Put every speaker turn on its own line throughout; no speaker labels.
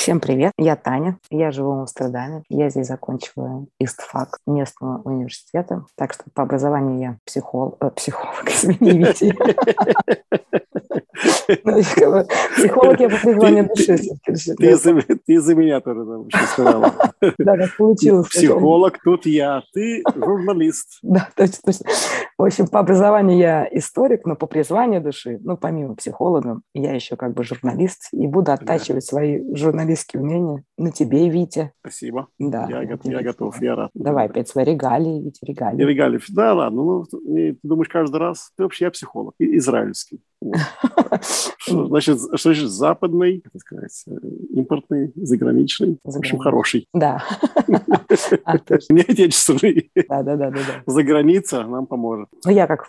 Всем привет, я Таня, я живу в Амстердаме, я здесь закончила ИСТФАК местного университета, так что по образованию я психолог, э, психолог, извините. Психолог я по призванию души.
Ты за меня тоже там сказала.
Да, так получилось.
Психолог тут я, ты журналист.
Да, точно, точно. В общем, по образованию я историк, но по призванию души, ну, помимо психолога, я еще как бы журналист и буду оттачивать свои журналистские умения на тебе, Витя.
Спасибо.
Да.
Я, я готов, я рад.
Давай опять свои регалии, Витя, регалии.
Регалии. Да, ладно. Ну, ты думаешь каждый раз? Ты вообще я психолог, израильский. Значит, что значит западный, как сказать, импортный, заграничный, в общем, хороший.
Да.
А, Не отечественный.
Да, да, да, да.
За граница нам поможет.
Ну, я, как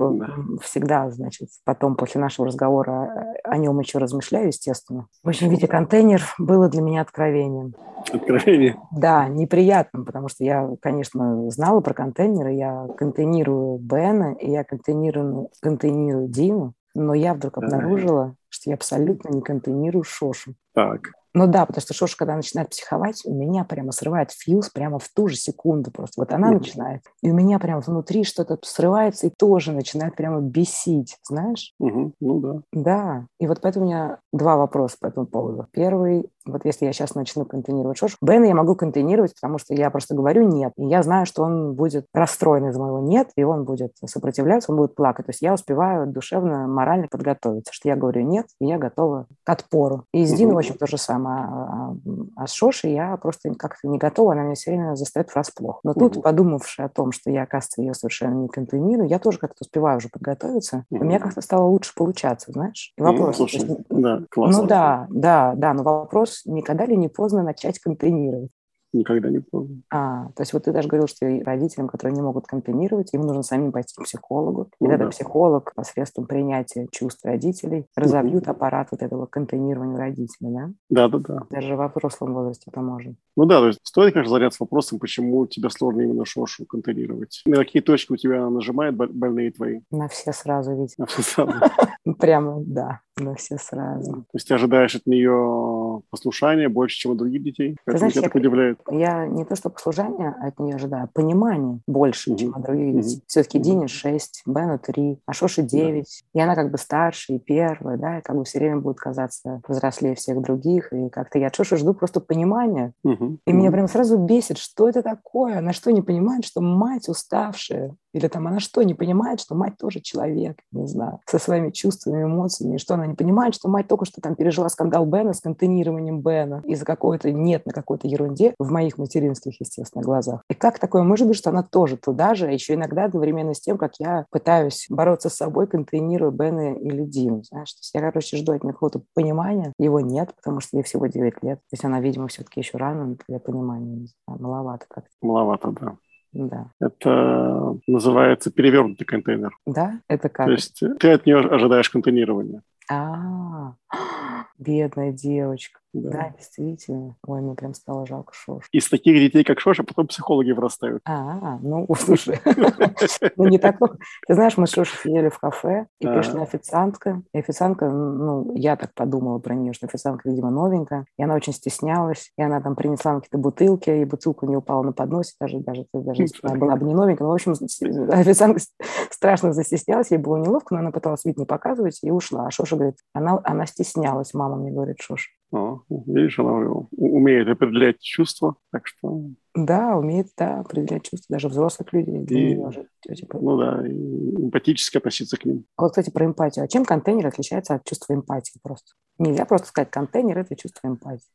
всегда, значит, потом после нашего разговора о нем еще размышляю, естественно. В общем, виде контейнер было для меня откровением.
Откровение?
Да, неприятным, потому что я, конечно, знала про контейнеры, я контейнирую Бена, и я контейнирую, контейнирую Диму, но я вдруг обнаружила, что я абсолютно не контейнирую Шошу.
Так.
Ну да, потому что Шоша, когда начинает психовать, у меня прямо срывает фьюз прямо в ту же секунду просто. Вот она mm-hmm. начинает, и у меня прямо внутри что-то срывается и тоже начинает прямо бесить, знаешь?
Mm-hmm. Ну да.
Да, и вот поэтому у меня два вопроса по этому поводу. Первый, вот если я сейчас начну контейнировать Шошу, Бена я могу контейнировать, потому что я просто говорю «нет», и я знаю, что он будет расстроен из моего «нет», и он будет сопротивляться, он будет плакать. То есть я успеваю душевно, морально подготовиться, что я говорю «нет», и я готова к отпору. И с Диной, в общем, то же самое а, а с Шошей я просто как-то не готова, она меня все время застает врасплох. Но тут, подумавши о том, что я, оказывается, ее совершенно не контейнирую, я тоже как-то успеваю уже подготовиться, у меня как-то стало лучше получаться, знаешь?
И вопрос... Ну, слушай, есть, да, классно.
Ну да, да, да, но вопрос, никогда ли не поздно начать контейнировать?
никогда не помню.
А, то есть вот ты даже говорил, что родителям, которые не могут компенировать, им нужно самим пойти к психологу. И
Ну
тогда
да.
психолог посредством принятия чувств родителей разовьют
Мгм.
аппарат вот этого контейнирования родителей, да?
Да, да, да.
Даже во взрослом возрасте поможет.
Ну да, то есть стоит, конечно, заняться вопросом, почему тебе сложно именно шошу контейнировать. На какие точки у тебя нажимают боль- больные твои?
На все сразу, ведь.
На все сразу.
Прямо, да, на все сразу.
То есть ты ожидаешь от нее послушания больше, чем от других детей? Как
знаешь,
тебя
я-
так удивляет?
Я не то что послушание от нее ожидаю, а понимание больше,
Мгм.
чем от других
Мгм.
детей. Все-таки
Мгм.
Дине 6, Бену 3, а Шоше 9. И она как бы старше и первая, да, и как бы все время будет казаться взрослее всех других. И как-то я от Шоши жду просто понимания.
Мгм.
И меня
Мгм.
прям сразу бесит, что это такое? Она что, не понимает, что мать уставшая? Или там она что, не понимает, что мать тоже человек, не знаю, со своими чувствами, эмоциями, что она не понимает, что мать только что там пережила скандал Бена с контейнированием Бена из-за какого-то нет на какой-то ерунде в моих материнских, естественно, глазах. И как такое может быть, что она тоже туда же, а еще иногда одновременно с тем, как я пытаюсь бороться с собой, контейнируя Бена или Дину, знаешь, то есть я, короче, жду от нее какого-то понимания, его нет, потому что ей всего 9 лет, то есть она, видимо, все-таки еще рано для понимания, маловато как-то,
Маловато, да.
да.
Это называется перевернутый контейнер.
Да? Это как?
То есть ты от нее ожидаешь контейнирования.
А, бедная девочка.
Да.
Да, действительно. Ой, мне прям стало жалко Шош.
Из таких детей, как Шоша, потом психологи вырастают.
А, ну, слушай, ну не так плохо. Ты знаешь, мы с Шошей сидели в кафе, и пришла официантка. И официантка, ну, я так подумала про нее, что официантка, видимо, новенькая, и она очень стеснялась, и она там принесла какие-то бутылки, и бутылка не упала на подносе, даже, даже, даже она была бы не новенькая. Ну, в общем, официантка страшно застеснялась, ей было неловко, но она пыталась вид не показывать и ушла. А Шоша говорит, она, она стеснялась, мама мне говорит, Шоша.
О, видишь, она умеет определять чувства, так что,
Да, умеет, да, определять чувства даже взрослых людей.
И-
неё же, типа.
ну да, и эмпатически относиться к ним.
А Вот, кстати, про эмпатию. А чем контейнер отличается от чувства эмпатии просто? Нельзя просто сказать, контейнер – это чувство эмпатии.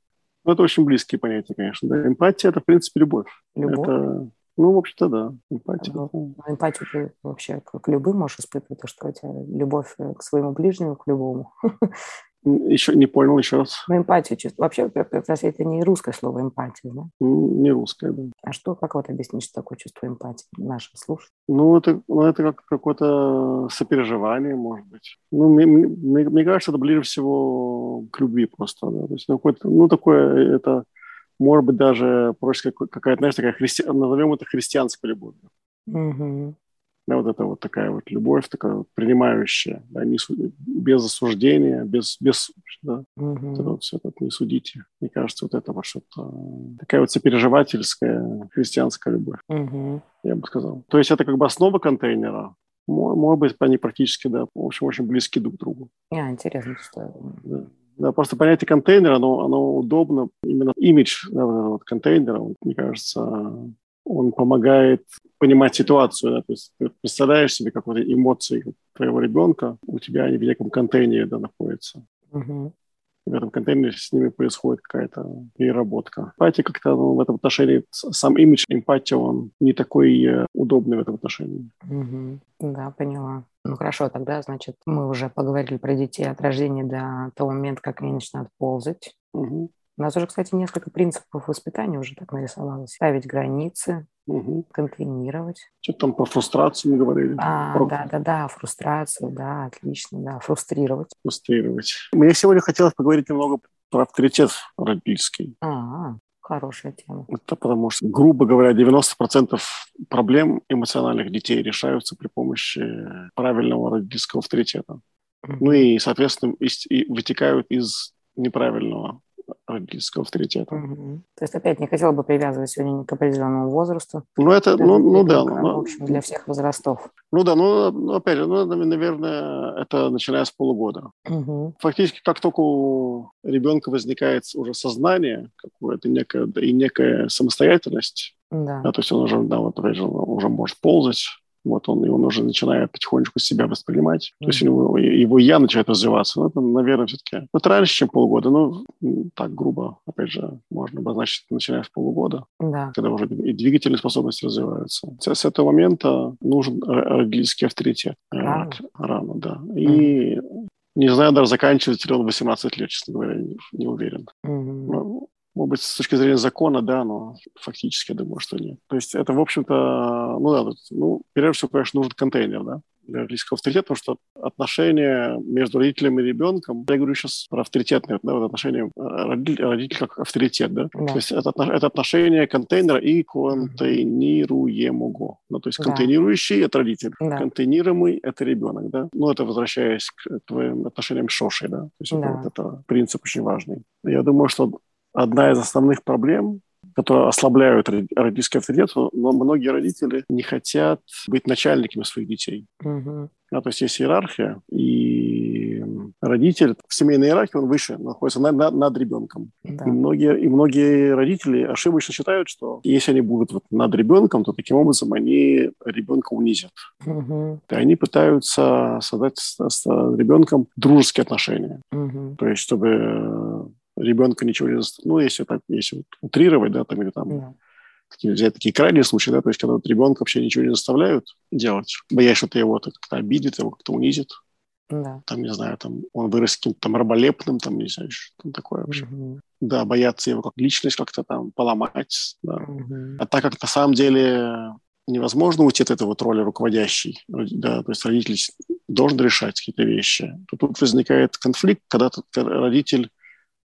Ну, это очень близкие понятия, конечно. Да. Эмпатия – это, в принципе, любовь.
Любовь.
Это, ну, в общем-то, да. Эмпатия.
Ну, Но эмпатию ты вообще к к любым можешь испытывать, то что у тебя любовь э, к своему ближнему, к любому.
Еще не понял еще раз.
Но эмпатию чувств. Вообще, как раз это не русское слово эмпатия, да?
Не русская, да.
А что, как вот объяснить, что такое чувство эмпатии нашим слушателям?
Ну, это, ну, это как какое-то сопереживание, может быть. Ну, мне, мне- мне кажется, это ближе всего к любви просто. Да. То есть, ну, ну, такое, это, может быть, даже проще как- какая-то, знаешь, такая, христи... назовем это христианской любовью.
Мгм.
Да, вот это вот такая вот любовь, такая вот принимающая, да, не, без осуждения, без, без да, угу. вот это вот все так не судите. Мне кажется, вот это вот что-то, такая вот сопереживательская христианская любовь, угу. я бы сказал. То есть это как бы основа контейнера, может быть, они практически, да, в общем, очень близки друг к другу.
А, интересно, что...
Да. Да, просто понятие контейнера, оно, оно удобно. Именно имидж да, вот, контейнера, мне кажется, он помогает понимать ситуацию. Да? То есть ты представляешь себе какие-то эмоции твоего ребенка, у тебя они в неком контейнере да, находятся. Угу в этом контейнере с ними происходит какая-то переработка. Эмпатия как-то ну, в этом отношении, сам имидж эмпатия, он не такой э, удобный в этом отношении.
Угу. Да, поняла. Ну хорошо, тогда, значит, мы уже поговорили про детей от рождения до того момента, как они начинают ползать. Угу. У нас уже, кстати, несколько принципов воспитания уже так нарисовалось. Ставить границы, угу. контейнировать.
Что там про фрустрацию мы говорили?
А,
про...
да, да, да, фрустрацию, да, отлично, да, фрустрировать.
Фрустрировать. Мне сегодня хотелось поговорить немного про авторитет родительский.
А, хорошая тема.
Это потому что, грубо говоря, 90% проблем эмоциональных детей решаются при помощи правильного родительского авторитета. Mm-hmm. Ну и, соответственно, и, и вытекают из неправильного родительского авторитета.
Угу. То есть опять не хотела бы привязывать сегодня к определенному возрасту.
Ну это, ну, ну да. Ну,
в общем, для всех возрастов.
Ну да, ну, опять же, ну, наверное, это начиная с полугода. Угу. Фактически, как только у ребенка возникает уже сознание какое-то некое, и некая самостоятельность, да. Да, то есть он уже, да, вот, уже может ползать, вот он, и он уже начинает потихонечку себя воспринимать. Mm-hmm. То есть его, его я начинает развиваться. Ну, это, наверное, все-таки... Ну, это раньше, чем полгода. Ну, так грубо, опять же, можно обозначить, начиная с полугода. Да. Когда уже и двигательные способности развиваются. С, с этого момента нужен родительский авторитет. Рано. Рано, да. И mm-hmm. не знаю, даже заканчивается ли он 18 лет, честно говоря, не, не уверен. Mm-hmm. Может быть, с точки зрения закона, да, но фактически я думаю, что нет. То есть это, в общем-то, ну да, ну, прежде всего, конечно, нужен контейнер, да, для родительского авторитета, потому что отношения между родителем и ребенком, я говорю сейчас про авторитетные, да, вот отношения родитель, родитель как авторитет, да, да. то есть это, это отношение контейнера и контейнируемого, ну, то есть да. контейнирующий – это родитель, да. контейнируемый – это ребенок, да, ну, это возвращаясь к твоим отношениям с Шошей, да, то есть да. вот, это принцип очень важный. Я думаю, что одна из основных проблем, которые ослабляют родительский авторитет, но многие родители не хотят быть начальниками своих детей. Угу. Да, то есть есть иерархия, и родитель в семейной иерархии, он выше, находится над, над, над ребенком. Да. И, многие, и многие родители ошибочно считают, что если они будут вот над ребенком, то таким образом они ребенка унизят. Угу. И они пытаются создать с, с ребенком дружеские отношения. Угу. То есть чтобы ребенка ничего не заставляет. Ну, если так, если вот утрировать, да, там, или там yeah. такие, взять такие крайние случаи, да, то есть когда вот ребенка вообще ничего не заставляют делать, боясь, что это его как-то обидит, его как-то унизит. Да. Там, не знаю, там он вырос каким-то там раболепным, там, не знаю, что там такое вообще. Угу. Да, боятся его как личность как-то там поломать. Да. Угу. А так как на самом деле невозможно уйти от этой вот роли руководящей, да, то есть родитель должен решать какие-то вещи, то тут возникает конфликт, когда родитель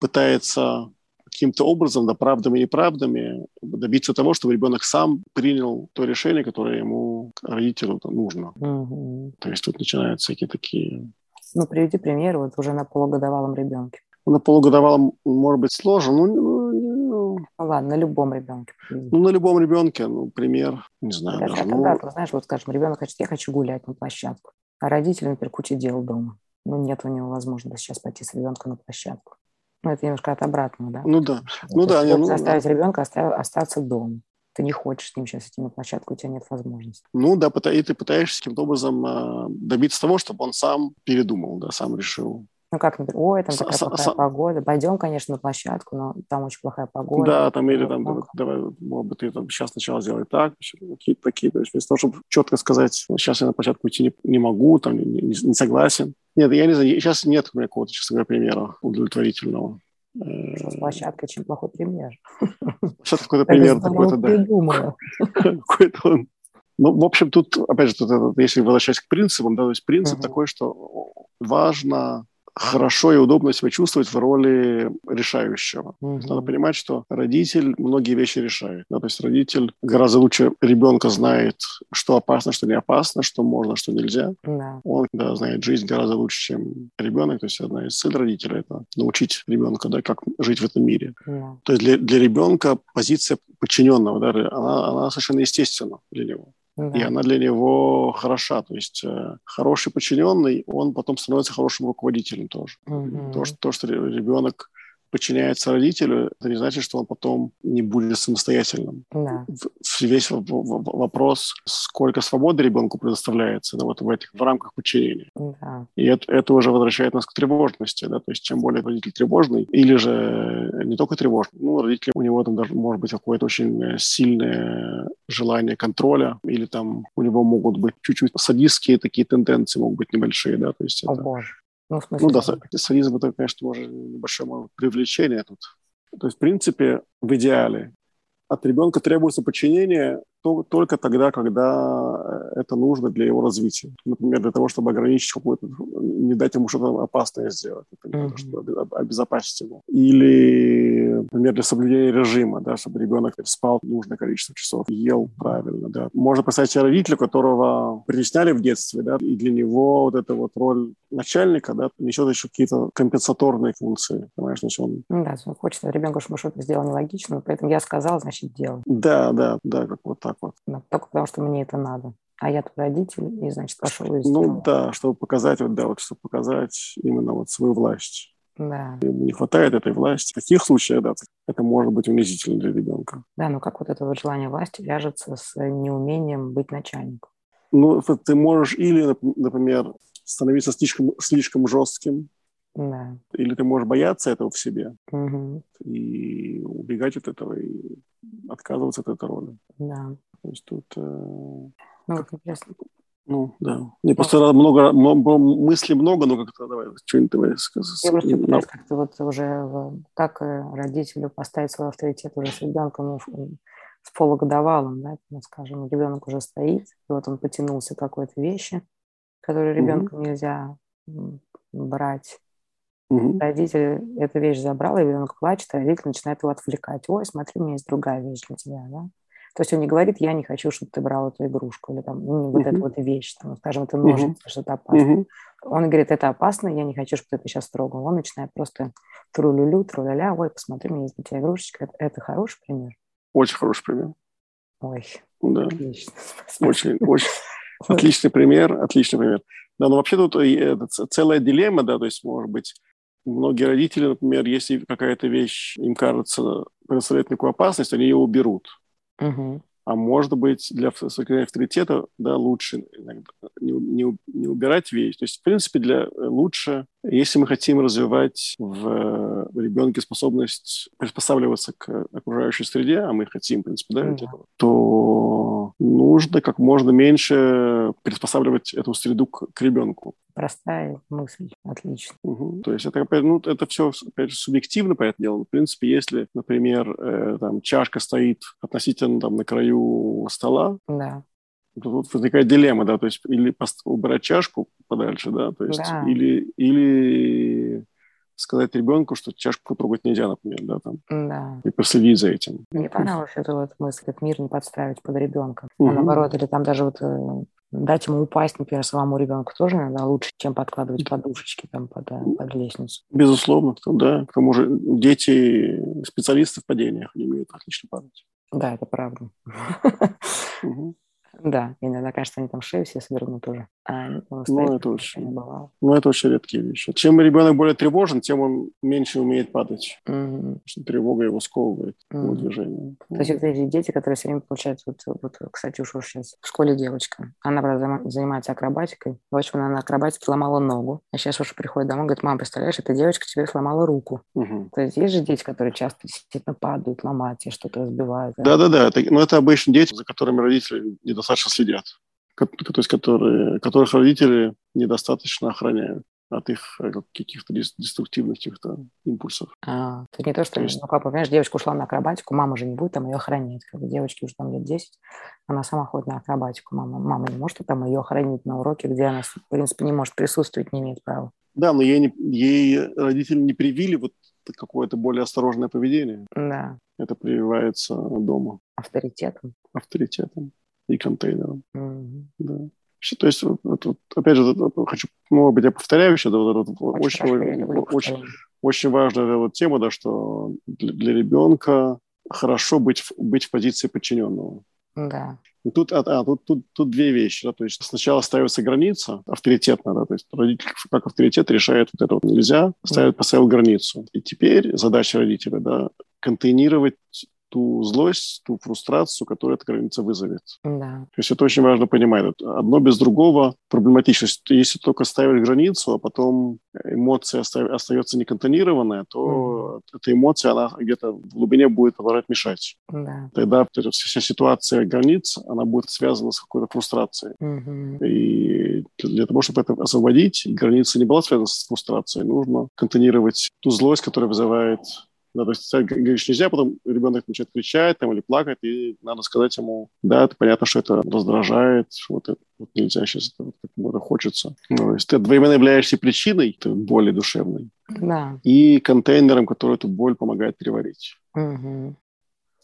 пытается каким-то образом, да, правдами и неправдами, добиться того, чтобы ребенок сам принял то решение, которое ему, родителю, нужно. Угу. То есть тут начинаются всякие такие...
Ну, приведи пример вот уже на полугодовалом ребенке.
На полугодовалом, может быть, сложно. Ну,
ну, ну, ладно, на любом ребенке.
Ну, на любом ребенке, ну, пример, не знаю.
Даже, даже, ну... когда, знаешь, вот, скажем, ребенок хочет, я хочу гулять на площадку, а родители, например, куча дел дома. Ну, нет у него возможности сейчас пойти с ребенком на площадку. Ну, это немножко от обратного, да?
Ну да. Ну да.
Я, ну, заставить да. ребенка остаться дома. Ты не хочешь с ним сейчас идти на площадку, у тебя нет возможности.
Ну да, и ты пытаешься каким-то образом а, добиться того, чтобы он сам передумал, да, сам решил
ну как, например, ой, там такая с, плохая с, погода, пойдем, конечно, на площадку, но там очень плохая погода.
Да, там или там, давай, давай, может быть, ты там сейчас сначала сделай так, какие-то такие, то есть вместо того, чтобы четко сказать, сейчас я на площадку идти не, не могу, там не, не, не согласен. Нет, я не знаю, сейчас нет у меня какого-то, честно говоря, примера удовлетворительного.
С площадкой чем плохой пример.
Площадка какой-то пример какой-то, да. Какой-то он. Ну, в общем, тут, опять же, тут, если возвращаясь к принципам, да, то есть принцип uh-huh. такой, что важно хорошо и удобно себя чувствовать в роли решающего.
Мгм.
Надо понимать, что родитель многие вещи решает. Да? То есть родитель гораздо лучше ребенка знает, что опасно, что не опасно, что можно, что нельзя.
Да.
Он да, знает жизнь гораздо лучше, чем ребенок. То есть одна из целей родителя – это научить ребенка, да, как жить в этом мире.
Да.
То есть для, для ребенка позиция подчиненного, да, она, она совершенно естественна для него. И
Да.
она для него хороша. То есть э, хороший подчиненный, он потом становится хорошим руководителем тоже.
Мгм.
То, что, то, что ре- ребенок подчиняется родителю, это не значит, что он потом не будет самостоятельным.
Да.
Весь вопрос, сколько свободы ребенку предоставляется да, вот в этих в рамках подчинения.
Да.
И это, это уже возвращает нас к тревожности. Да? То есть чем более родитель тревожный, или же не только тревожный, ну, родитель, у него там даже может быть какое-то очень э, сильное желание контроля, или там у него могут быть чуть-чуть садистские такие тенденции, могут быть небольшие, да, то есть
О
это...
боже. Ну, в смысле,
Ну да, са- садизм это, конечно, уже небольшое быть, привлечение тут. То есть, в принципе, в идеале от ребенка требуется подчинение то- только тогда, когда э, это нужно для его развития. Например, для того, чтобы ограничить какой-то, не дать ему что-то опасное сделать, например,
Мгм.
чтобы обе- обезопасить его. Или, например, для соблюдения режима, да, чтобы ребенок спал нужное количество часов, ел правильно, да. Можно представить себе родителя, которого притесняли в детстве, да, и для него вот эта вот роль начальника, да, несет еще какие-то компенсаторные функции, понимаешь, есть он
Ну да, он хочет от ребенка, чтобы что-то сделал нелогично, поэтому я сказал, значит, делай.
Да, да, да, как вот так вот.
Да, Только потому, что мне это надо. А я твой родитель, и, значит, пошел и сделал.
Ну да, чтобы показать, вот да, вот чтобы показать именно вот свою власть.
Да.
Ему не хватает этой власти. В таких случаях, да, это может быть унизительно для ребенка.
Да, ну как вот это вот желание власти вяжется с неумением быть начальником.
Ну, вот ты можешь или, нап- например, становиться слишком, слишком жестким,
Да.
или ты можешь бояться этого в себе
Мгм.
и убегать от этого, и отказываться от этой роли.
Да.
То есть тут, э,
Ну, вот интересно.
ну, да. Мне просто много, много, мыслей много, но как-то давай, что-нибудь давай скажи.
Я просто пытаюсь как-то вот уже, как э, родителю поставить свой авторитет уже с ребенком, ну, с полугодовалым, да, ну, скажем, ребенок уже стоит, и вот он потянулся к какой-то вещи, которые
Мгм.
ребенку нельзя м, брать.
Мгм.
Родитель эту вещь забрал, и ребенок плачет, а родитель начинает его отвлекать. Ой, смотри, у меня есть другая вещь для тебя, да. То есть он не говорит, я не хочу, чтобы ты брал эту игрушку, или там, ну, вот
Мгм.
эту вот вещь, там, скажем, это ножницы, что-то опасное.
Мгм.
Он говорит, это опасно, я не хочу, чтобы ты это сейчас трогал. Он начинает просто тру-лю-лю, тру-ля-ля, ой, посмотри, у меня есть для тебя игрушечка. Это, это хороший пример?
Очень хороший пример.
Ой,
Да,
отлично.
очень, очень отличный пример, отличный пример. Да, но вообще тут и ц- целая дилемма, да, то есть, может быть, многие родители, например, если какая-то вещь им кажется представляет некую опасность, они ее уберут.
Мгм.
А может быть, для сохранения авторитета да, лучше иногда не, не, не убирать вещь. То есть, в принципе, для, лучше, если мы хотим развивать в, в ребенке способность приспосабливаться к окружающей среде, а мы хотим, в принципе, да,
Да.
этого, то нужно как можно меньше приспосабливать эту среду к, к ребенку.
Простая мысль, отлично.
Мгм. То есть это, опять, ну, это все, опять же, субъективно, понятное дело. В принципе, если, например, э, там, чашка стоит относительно там, на краю стола,
Да,
то тут возникает дилемма, да, то есть или убрать чашку подальше, да, то есть
Да.
или, или сказать ребенку, что чашку трогать нельзя, например, да, там,
да.
и проследить за этим.
Мне понравилась эта вот мысль, этот мир не подстраивать под ребенка. А
Мгм.
наоборот, или там даже вот э, дать ему упасть, например, самому ребенку тоже иногда лучше, чем подкладывать подушечки там под, э, под лестницу.
Безусловно, да. К тому же дети специалисты в падениях, они умеют отлично падать.
Да, это правда.
Мгм.
Да, иногда, конечно, они там шею все свернут уже. А
Ну, это очень-. Но это очень редкие вещи. Чем ребенок более тревожен, тем он меньше умеет падать. Потому что тревога его сковывает его
Мгм.
движение.
То есть вот эти дети, которые все время получают, вот, вот кстати, уж сейчас в школе девочка, она, правда, занимается акробатикой. В общем, она на акробатике сломала ногу. А сейчас уж приходит домой, говорит, мам, представляешь, эта девочка теперь сломала руку.
Мгм.
То есть есть же дети, которые часто действительно падают, ломают, и что-то разбивают. да?
Да-да-да, но это обычно дети, за которыми родители недостаточно следят. Ко- То есть которые, которых родители недостаточно охраняют. от их э, каких-то деструктивных каких-то импульсов.
А, это не то, что, то есть... ну, как, понимаешь, девочка ушла на акробатику, мама же не будет там ее охранять. Как бы девочке уже там лет 10, она сама ходит на акробатику. Мама, мама не может там ее охранить на уроке, где она, в принципе, не может присутствовать, не имеет права.
Да, но ей, не, ей родители не привили вот какое-то более осторожное поведение.
Да.
Это прививается дома.
Авторитетом.
Авторитетом и контейнером.
Mm-hmm.
Да. То есть, вот, вот, опять же, хочу, может быть, я повторяю еще, да, вот, вот, очень, очень, очень, очень важная вот тема, да, что для, для ребенка хорошо быть, быть в позиции подчиненного.
Да.
И тут, а, а, тут, тут, тут две вещи. Да, то есть сначала ставится граница авторитетно, да, то есть родитель как авторитет решает вот это вот нельзя, ставит, поставил границу. И теперь задача родителя, да, контейнировать ту злость, ту фрустрацию, которую эта граница вызовет.
Да.
То есть это очень важно понимать. Одно без другого проблематично. Если только ставишь границу, а потом эмоция остается неконтонированная, то mm эта эмоция, она где-то в глубине будет продолжать мешать.
Да.
Тогда вся ситуация границ, она будет связана с какой-то фрустрацией.
mm
И для того, чтобы это освободить, граница не была связана с фрустрацией, нужно контонировать ту злость, которая вызывает да, то есть говоришь нельзя, потом ребенок начинает кричать там, или плакать, и надо сказать ему, да, это понятно, что это раздражает, вот это вот нельзя сейчас, это, вот, это хочется. Ну, то есть ты одновременно являешься причиной боли душевной
да.
и контейнером, который эту боль помогает переварить.
Угу.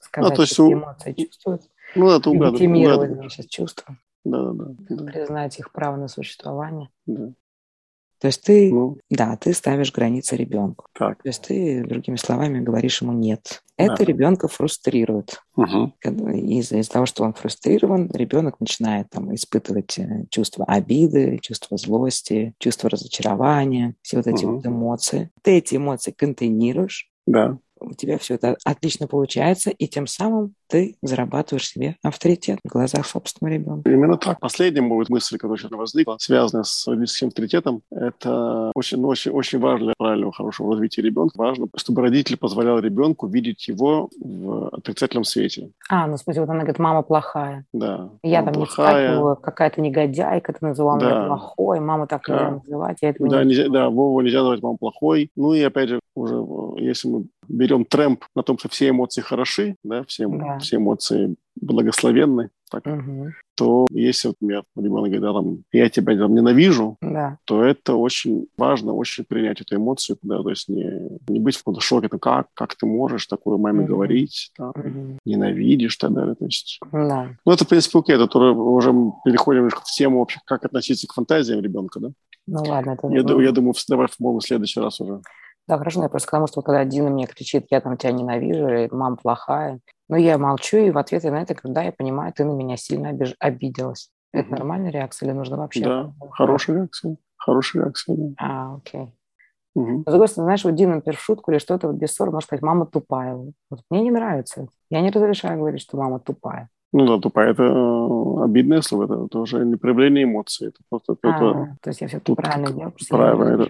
Сказать,
ну, то есть, у...
эмоции чувствуют.
Ну, это угадывать.
Легитимировать, значит, чувства.
Да, да, да.
Признать их право на существование.
Да.
То есть ты,
ну,
да, ты ставишь границы ребенку.
Так.
То есть ты, другими словами, говоришь ему нет. Это
да.
ребенка фрустрирует.
Угу.
Из-за из того, что он фрустрирован, ребенок начинает там, испытывать э, чувство обиды, чувство злости, чувство разочарования, все вот эти угу. вот эмоции. Ты эти эмоции контейнируешь.
Да
у тебя все это отлично получается, и тем самым ты зарабатываешь себе авторитет в глазах собственного ребенка.
Именно так. Последняя будет мысль, которая сейчас возникла, связанная с родительским авторитетом, это очень, ну, очень, очень важно для правильного, хорошего развития ребенка. Важно, чтобы родитель позволял ребенку видеть его в отрицательном свете.
А, ну, в смысле, вот она говорит, мама плохая.
Да.
Я там
плохая.
не какая-то негодяйка, ты называла да. меня плохой, мама так
да.
называть, я этого
да,
не
нельзя, Да, Вова нельзя называть маму плохой. Ну и опять же, уже если мы берем трэмп на том, что все эмоции хороши, да, все,
Да.
все эмоции благословенны, так,
Мгм.
то если вот меня ребенок говорит, да, там, я тебя там ненавижу,
Да.
то это очень важно, очень принять эту эмоцию, да, то есть не, не быть в каком-то шоке, там, как, как ты можешь такое маме
Мгм.
говорить, да,
Мгм.
ненавидишь, так далее, то есть...
Да.
Ну, это, в принципе, окей, это тоже уже переходим немножко в тему вообще, как относиться к фантазиям ребенка, да?
Ну ладно, это...
Я, я думаю, давай, по-моему, в следующий раз уже.
Да, хорошо, я просто потому что когда Дина мне кричит, я там тебя ненавижу, мама плохая, ну, я молчу, и в ответ я на это говорю, да, я понимаю, ты на меня сильно обиж... обиделась. Это
Мгм.
нормальная реакция или нужно вообще...
Да, хорошая реакция. Хорошая реакция, да.
А, окей. Но, с другой стороны, знаешь, вот Дина, например, в шутку или что-то вот без ссоры может сказать, мама тупая. Вот мне не нравится это. Я не разрешаю говорить, что мама тупая.
Ну да, тупая, это э, обидное слово, это, это уже не проявление эмоций, это просто... это-
А, то есть я все-таки правильно делаю,
правильно, это-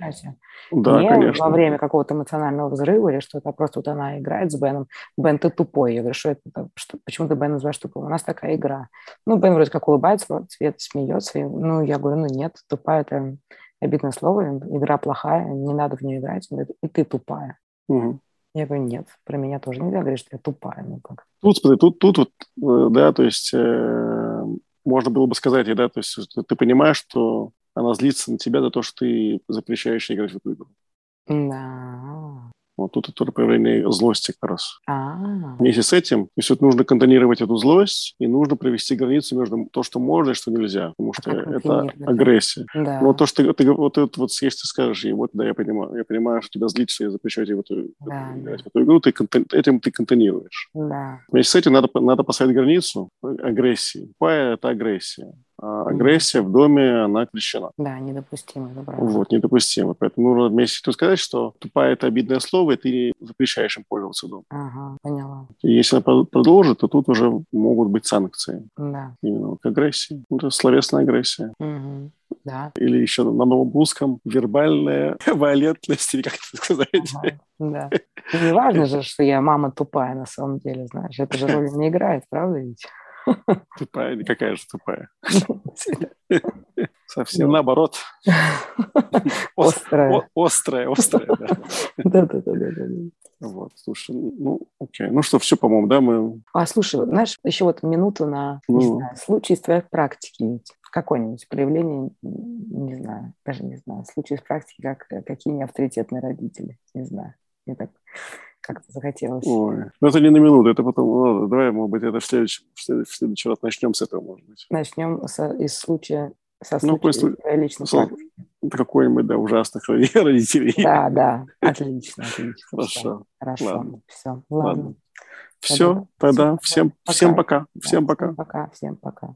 да,
не
конечно.
во время какого-то эмоционального взрыва или что-то, а просто вот она играет с Беном. Бен, ты тупой. Я говорю, что это? Что, почему ты Бен называешь тупым? У нас такая игра. Ну, Бен вроде как улыбается, в ответ смеется. И, ну, я говорю, ну нет, тупая это обидное слово, игра плохая, не надо в нее играть. Он говорит, и ты тупая.
Мгм.
Я говорю, нет, про меня тоже нельзя говорить, что я тупая. Ну как?
Тут, смотри, тут, тут вот, э, да, то есть э, можно было бы сказать, да, то есть ты понимаешь, что она злится на тебя за то, что ты запрещаешь играть в эту игру.
Да.
Вот тут это проявление злости как раз.
А,
Вместе с этим, то есть вот нужно контонировать эту злость, и нужно провести границу между то, что можно и что нельзя, потому что
как
это агрессия.
да.
Но то, что ты, вот, это вот если ты скажешь ей, вот, да, я понимаю, я понимаю, что тебя злит, что я запрещаю тебе в эту,
Да,
играть в эту игру, ты контон- этим ты контонируешь.
Да.
Вместе с этим надо, надо поставить границу агрессии. Тупая – это агрессия. А агрессия в доме, она крещена.
Да, недопустимо. это правда.
Вот, недопустимо. Поэтому нужно вместе этим сказать, что тупая – это обидное слово, и ты запрещаешь им пользоваться домом.
Ага, поняла.
И если она про- продолжит, то тут уже могут быть санкции.
Да.
Именно к агрессии. Это словесная агрессия.
Мгм. Да.
Или еще на новом русском вербальная валентность, или как это сказать.
Ага, Да. И Не важно же, что я мама тупая на самом деле, знаешь. Это же роли не играет, правда ведь?
Тупая, какая же тупая. Совсем наоборот.
Острая.
Острая, острая, да.
Да-да-да.
Вот, слушай, ну, окей. Ну что, все, по-моему, да, мы...
А, слушай, знаешь, еще вот минуту на, не
Ну.
знаю, случай из твоей практики. Какое-нибудь проявление, не знаю, даже не знаю, случай из практики, как какие неавторитетные родители. Не знаю. Мне так как-то захотелось.
Ой, ну это не на минуту, это потом, ладно, давай, может быть, это в следующий, в следующий, в следующий раз начнем с этого, может быть.
Начнем со- из случая, со
Ну,
случая
какой
твоей личной
Со-. Это какой-нибудь, да, ужасных роди- родителей.
Да, да, отлично, отлично.
Хорошо.
Хорошо,
Ладно.
все,
Ладно.
ладно.
Все,
Тогда
тогда всем,
пока.
всем пока. Всем пока.
Пока, всем пока.